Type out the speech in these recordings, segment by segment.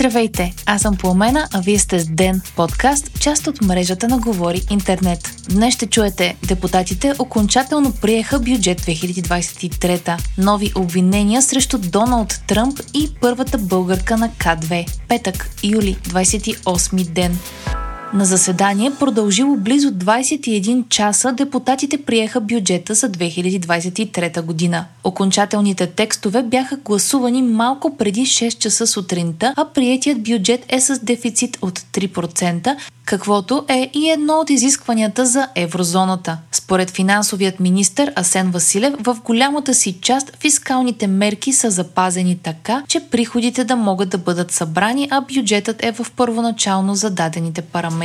Здравейте, аз съм Пламена, а вие сте с Ден, подкаст, част от мрежата на Говори Интернет. Днес ще чуете, депутатите окончателно приеха бюджет 2023, нови обвинения срещу Доналд Тръмп и първата българка на К2. Петък, юли, 28 ден. На заседание, продължило близо 21 часа, депутатите приеха бюджета за 2023 година. Окончателните текстове бяха гласувани малко преди 6 часа сутринта, а приетият бюджет е с дефицит от 3%, каквото е и едно от изискванията за еврозоната. Според финансовият министр Асен Василев, в голямата си част фискалните мерки са запазени така, че приходите да могат да бъдат събрани, а бюджетът е в първоначално зададените параметри.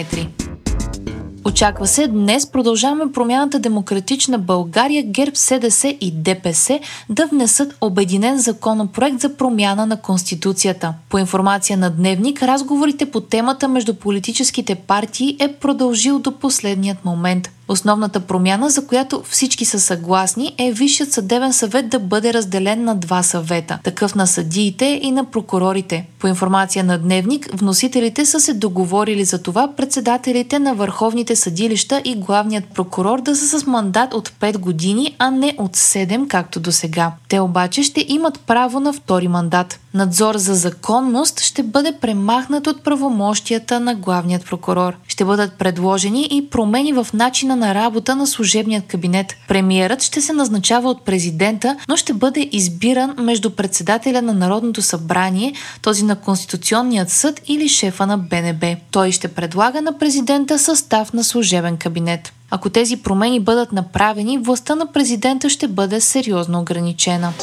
Очаква се днес продължаваме промяната Демократична България, ГЕРБ, СДС и ДПС да внесат обединен законопроект за промяна на Конституцията. По информация на Дневник, разговорите по темата между политическите партии е продължил до последният момент. Основната промяна, за която всички са съгласни, е Висшият съдебен съвет да бъде разделен на два съвета, такъв на съдиите и на прокурорите. По информация на Дневник, вносителите са се договорили за това председателите на върховните съдилища и главният прокурор да са с мандат от 5 години, а не от 7, както до сега. Те обаче ще имат право на втори мандат. Надзор за законност ще бъде премахнат от правомощията на главният прокурор. Ще бъдат предложени и промени в начина на работа на служебният кабинет. Премиерът ще се назначава от президента, но ще бъде избиран между председателя на Народното събрание, този на Конституционният съд или шефа на БНБ. Той ще предлага на президента състав на служебен кабинет. Ако тези промени бъдат направени, властта на президента ще бъде сериозно ограничена.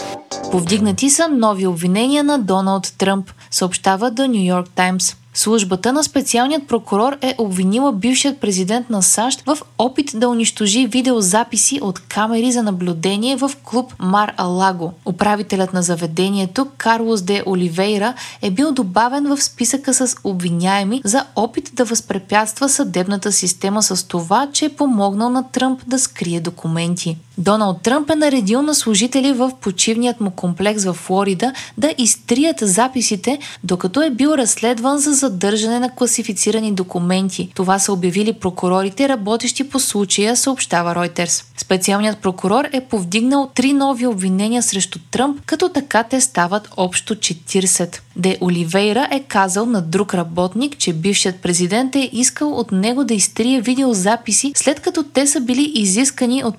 Повдигнати са нови обвинения на Доналд Тръмп, съобщава The New York Times. Службата на специалният прокурор е обвинила бившият президент на САЩ в опит да унищожи видеозаписи от камери за наблюдение в клуб Мар Алаго. Управителят на заведението Карлос де Оливейра е бил добавен в списъка с обвиняеми за опит да възпрепятства съдебната система с това, че е помогнал на Тръмп да скрие документи. Доналд Тръмп е наредил на служители в почивният му комплекс в Флорида да изтрият записите, докато е бил разследван за задържане на класифицирани документи. Това са обявили прокурорите, работещи по случая, съобщава Reuters. Специалният прокурор е повдигнал три нови обвинения срещу Тръмп, като така те стават общо 40. Де Оливейра е казал на друг работник, че бившият президент е искал от него да изтрие видеозаписи, след като те са били изискани от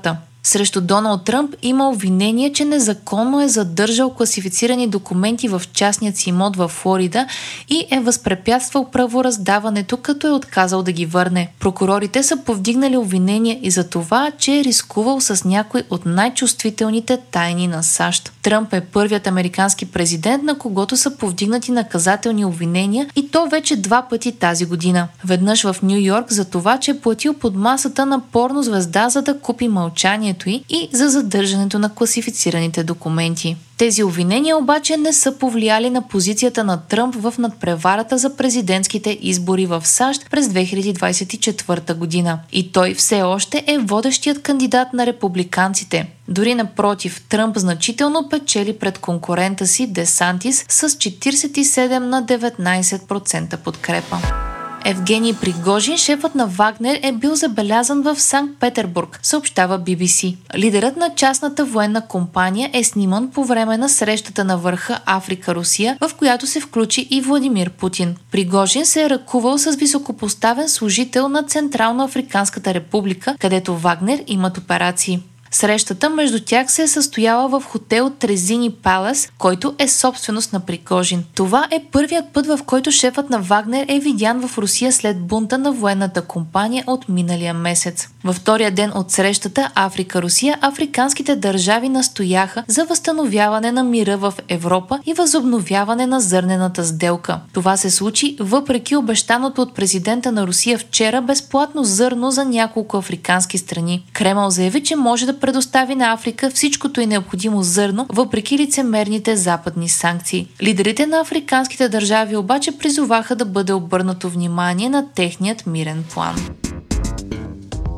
Pronto? Срещу Доналд Тръмп има обвинение, че незаконно е задържал класифицирани документи в частният си имот в Флорида и е възпрепятствал правораздаването, като е отказал да ги върне. Прокурорите са повдигнали обвинение и за това, че е рискувал с някой от най-чувствителните тайни на САЩ. Тръмп е първият американски президент, на когото са повдигнати наказателни обвинения и то вече два пъти тази година. Веднъж в Нью Йорк за това, че е платил под масата на порно звезда, за да купи мълчание съдържанието й и за задържането на класифицираните документи. Тези обвинения обаче не са повлияли на позицията на Тръмп в надпреварата за президентските избори в САЩ през 2024 година. И той все още е водещият кандидат на републиканците. Дори напротив, Тръмп значително печели пред конкурента си Десантис с 47 на 19% подкрепа. Евгений Пригожин, шефът на Вагнер, е бил забелязан в Санкт-Петербург, съобщава BBC. Лидерът на частната военна компания е сниман по време на срещата на върха Африка-Русия, в която се включи и Владимир Путин. Пригожин се е ръкувал с високопоставен служител на Централно Африканската република, където Вагнер имат операции. Срещата между тях се е състояла в хотел Трезини Палас, който е собственост на Пригожин. Това е първият път, в който шефът на Вагнер е видян в Русия след бунта на военната компания от миналия месец. Във втория ден от срещата Африка-Русия, африканските държави настояха за възстановяване на мира в Европа и възобновяване на зърнената сделка. Това се случи въпреки обещаното от президента на Русия вчера безплатно зърно за няколко африкански страни. Кремъл заяви, че може да предостави на Африка всичкото и необходимо зърно, въпреки лицемерните западни санкции. Лидерите на африканските държави обаче призоваха да бъде обърнато внимание на техният мирен план.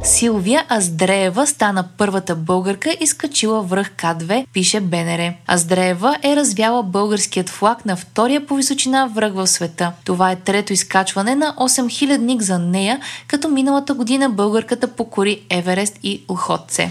Силвия Аздреева стана първата българка и скачила връх К2, пише БНР. Аздреева е развяла българският флаг на втория по височина връх в света. Това е трето изкачване на 8000 за нея, като миналата година българката покори Еверест и Лхотце.